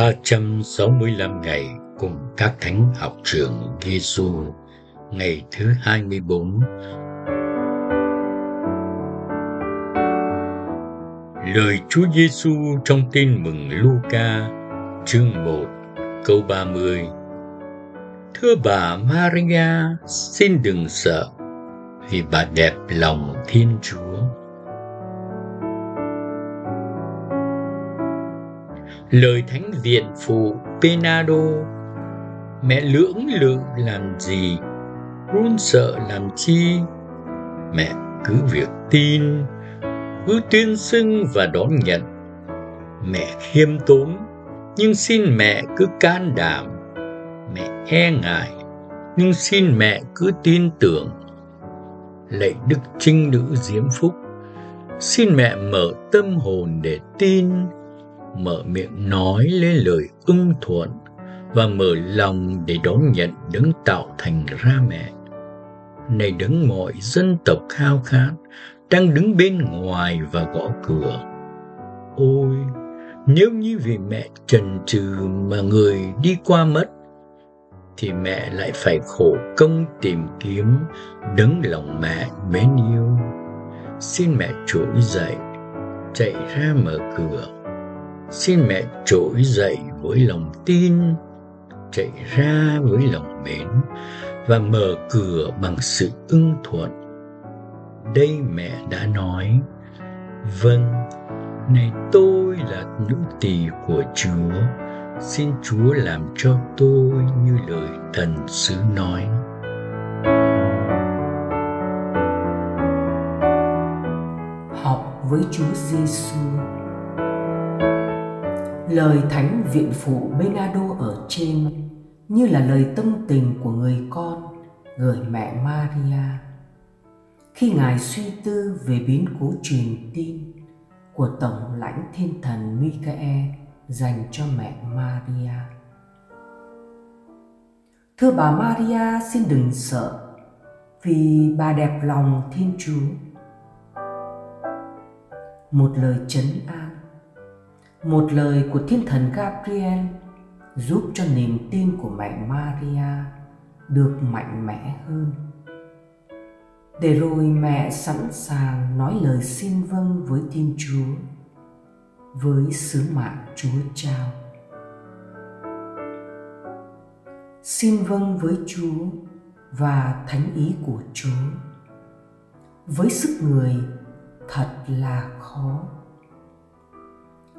365 ngày cùng các thánh học trưởng Giêsu ngày thứ 24 Lời Chúa Giêsu trong tin mừng Luca chương 1 câu 30 Thưa bà Maria, xin đừng sợ vì bà đẹp lòng Thiên Chúa. Lời thánh viện phụ Penado, mẹ lưỡng lự làm gì? Run sợ làm chi? Mẹ cứ việc tin, cứ tuyên xưng và đón nhận. Mẹ khiêm tốn, nhưng xin mẹ cứ can đảm. Mẹ e ngại, nhưng xin mẹ cứ tin tưởng. Lạy đức trinh nữ diễm phúc, xin mẹ mở tâm hồn để tin mở miệng nói lên lời ưng thuận và mở lòng để đón nhận đấng tạo thành ra mẹ. Này đấng mọi dân tộc khao khát đang đứng bên ngoài và gõ cửa. Ôi, nếu như vì mẹ trần trừ mà người đi qua mất, thì mẹ lại phải khổ công tìm kiếm đấng lòng mẹ mến yêu xin mẹ trỗi dậy chạy ra mở cửa xin mẹ trỗi dậy với lòng tin, chạy ra với lòng mến và mở cửa bằng sự ưng thuận. Đây mẹ đã nói vâng này tôi là nữ tỳ của chúa. Xin chúa làm cho tôi như lời thần sứ nói. Học với chúa giêsu lời thánh viện phụ Benado ở trên, như là lời tâm tình của người con gửi mẹ Maria khi ngài suy tư về biến cố truyền tin của tổng lãnh thiên thần Michael dành cho mẹ Maria. Thưa bà Maria, xin đừng sợ, vì bà đẹp lòng Thiên Chúa. Một lời chấn an một lời của thiên thần Gabriel giúp cho niềm tin của mẹ Maria được mạnh mẽ hơn. Để rồi mẹ sẵn sàng nói lời xin vâng với Thiên Chúa, với sứ mạng Chúa trao. Xin vâng với Chúa và thánh ý của Chúa. Với sức người thật là khó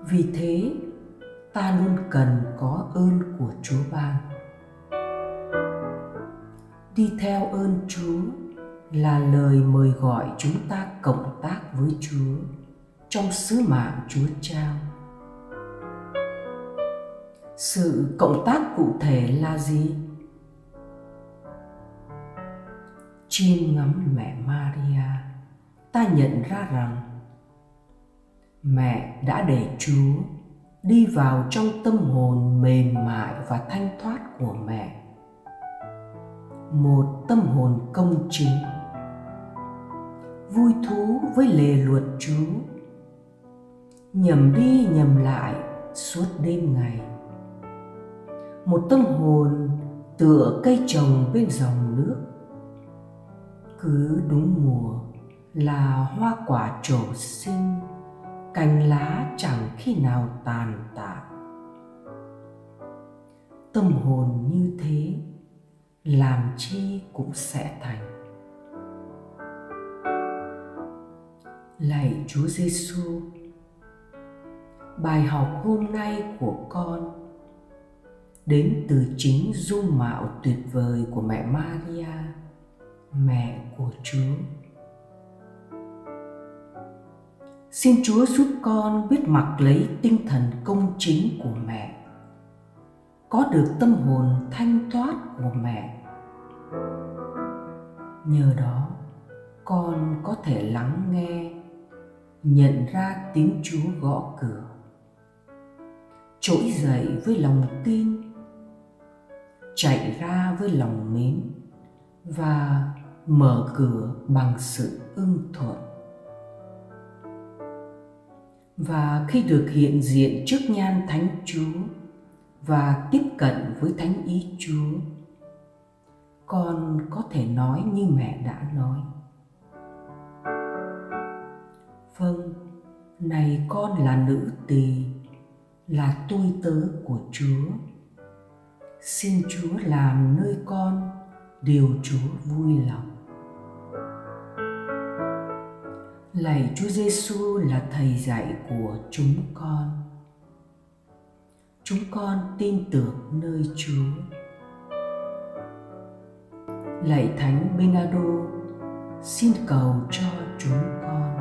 vì thế, ta luôn cần có ơn của chúa ban. Đi theo ơn chúa là lời mời gọi chúng ta cộng tác với chúa trong sứ mạng chúa trao sự cộng tác cụ thể là gì? Chim ngắm mẹ maria, ta nhận ra rằng mẹ đã để chúa đi vào trong tâm hồn mềm mại và thanh thoát của mẹ. Một tâm hồn công chính. Vui thú với lề luật chúa. Nhầm đi nhầm lại suốt đêm ngày. Một tâm hồn tựa cây trồng bên dòng nước. Cứ đúng mùa là hoa quả trổ sinh cành lá chẳng khi nào tàn tạ. Tâm hồn như thế, làm chi cũng sẽ thành. Lạy chúa giêsu bài học hôm nay của con đến từ chính dung mạo tuyệt vời của mẹ maria, mẹ của chúa. Xin chúa giúp con biết mặc lấy tinh thần công chính của mẹ. Có được tâm hồn thanh thoát của mẹ. Nhờ đó, con có thể lắng nghe, nhận ra tiếng chúa gõ cửa. Trỗi dậy với lòng tin, chạy ra với lòng mến và mở cửa bằng sự ưng thuận và khi được hiện diện trước nhan thánh chúa và tiếp cận với thánh ý chúa, con có thể nói như mẹ đã nói. Vâng này con là nữ tỳ, là tôi tớ của chúa. Xin chúa làm nơi con, điều chúa vui lòng. Lạy chúa giêsu là thầy dạy của chúng con. Chúng con tin tưởng nơi chúa. Lạy thánh benado xin cầu cho chúng con.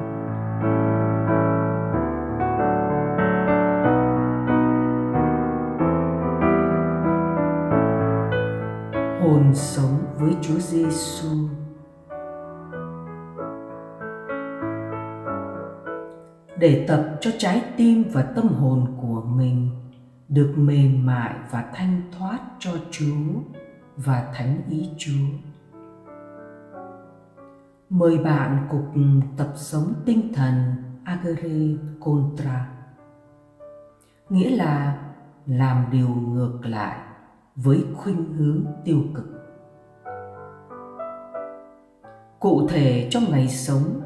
Hồn sống với Chúa Giêsu. Để tập cho trái tim và tâm hồn của mình, được mềm mại và thanh thoát cho Chúa và Thánh ý Chúa. Mời bạn cùng tập sống tinh thần Agere Contra, nghĩa là làm điều ngược lại với khuynh hướng tiêu cực cụ thể trong ngày sống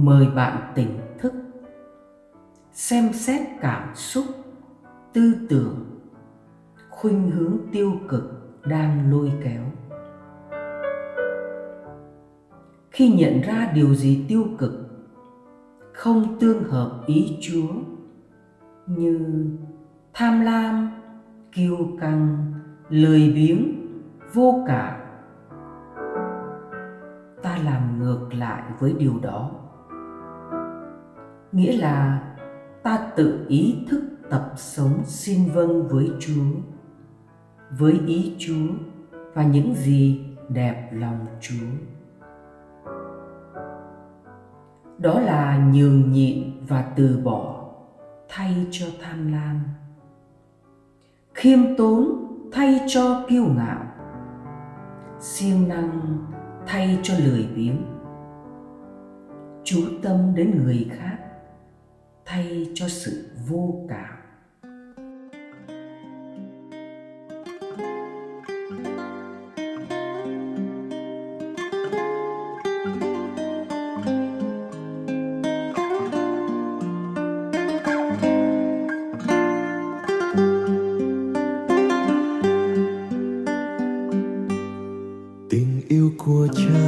mời bạn tỉnh thức. Xem xét cảm xúc, tư tưởng, khuynh hướng tiêu cực đang lôi kéo. Khi nhận ra điều gì tiêu cực, không tương hợp ý chúa, như tham lam, kiêu căng, lười biếng, vô cảm, ta làm ngược lại với điều đó nghĩa là ta tự ý thức tập sống xin vâng với chúa, với ý chúa và những gì đẹp lòng chúa. Đó là nhường nhịn và từ bỏ, thay cho tham lam. Khiêm tốn, thay cho kiêu ngạo. Siêng năng, thay cho lười biếng. Chú tâm đến người khác thay cho sự vô cảm. Của cha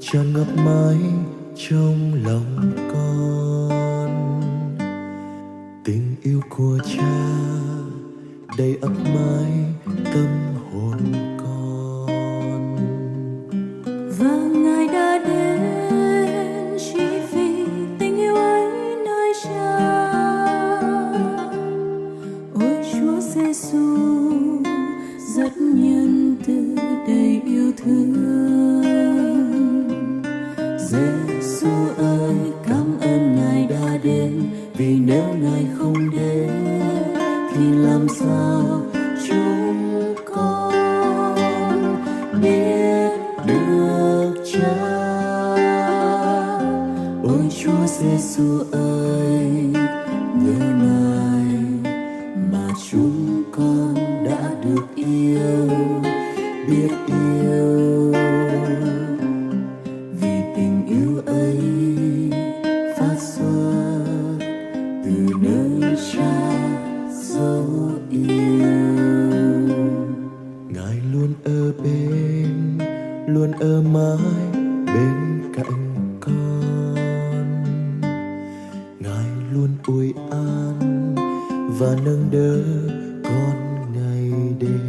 tràn ngập mãi trong lòng. Chúa Giêsu ơi nhớ ngài mà chúng con đã được yêu, biết yêu. Vì tình yêu ấy phát xuất từ nơi cha day.